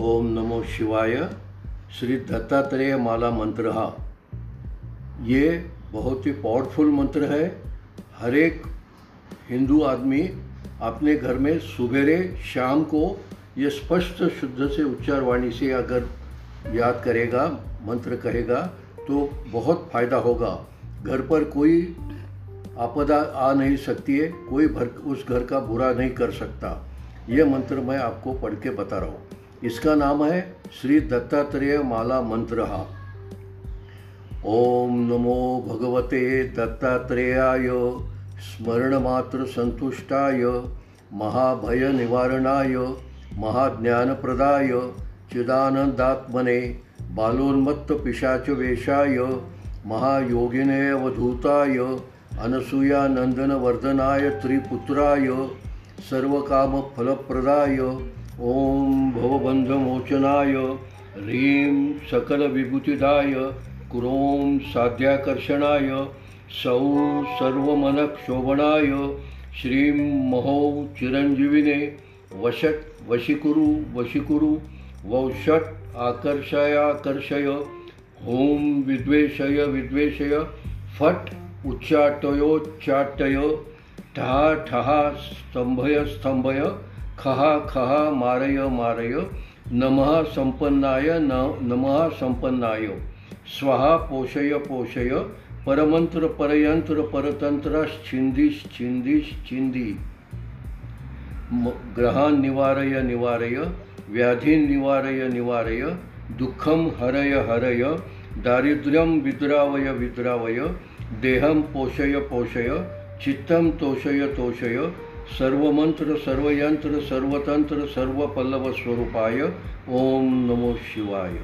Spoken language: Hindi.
ओम नमो शिवाय। श्री दत्तात्रेय माला मंत्र हा। ये बहुत ही पावरफुल मंत्र है। हर एक हिंदू आदमी अपने घर में सुबेरे शाम को ये स्पष्ट शुद्ध से उच्चार वाणी से अगर याद करेगा, मंत्र कहेगा तो बहुत फ़ायदा होगा। घर पर कोई आपदा आ नहीं सकती है, कोई भर उस घर का बुरा नहीं कर सकता। यह मंत्र मैं आपको पढ़ के बता रहा हूँ। इसका नाम है श्री दत्तात्रेय माला मंत्र ओम नमो भगवते दत्तात्रेयाय, स्मरण मात्र संतुष्टाय, महाभय निवारणाय महाज्ञानप्रदाय चिदानंदात्मने, बालोन्मत्त पिशाच वेशाय, महायोगिने अवधूताय, अनसूयानंदनवर्धनाय त्रिपुत्राय, सर्वकामफलप्रदाय ॐ भवबन्धमोचनाय, ह्रीं सकलविभूतिदाय, क्रों साध्याकर्षणाय, सौ सर्वमनक्षोभणाय, श्रीं महौ चिरञ्जीविने, वषट् वशिकुरु वशिकुरु, वौषट् आकर्षयाकर्षय, हों विद्वेषय विद्वेषय, फट् उच्चाटयोच्चाटय ठहा ठहा स्तंभय स्तंभय खहा खहा मारय मारय, नमः संपन्नाय नमः संपन्नाय। स्वाहा पोषय पोषय, परमंत्र परयंत्र परतंत्र छिंदिश छिंदिश छिंदी ग्रहान् निवारय निवारय, व्याधीन् निवारय निवारय, दुःखं हरय हरय, दारिद्र्यं विद्रावय विद्रावय, देहं पोषय पोषय, चित्तं तोषय तोषय सर्वमंत्र सर्वयंत्र सर्वतंत्र सर्वपल्लव स्वरूपाय। ओम नमो शिवाय।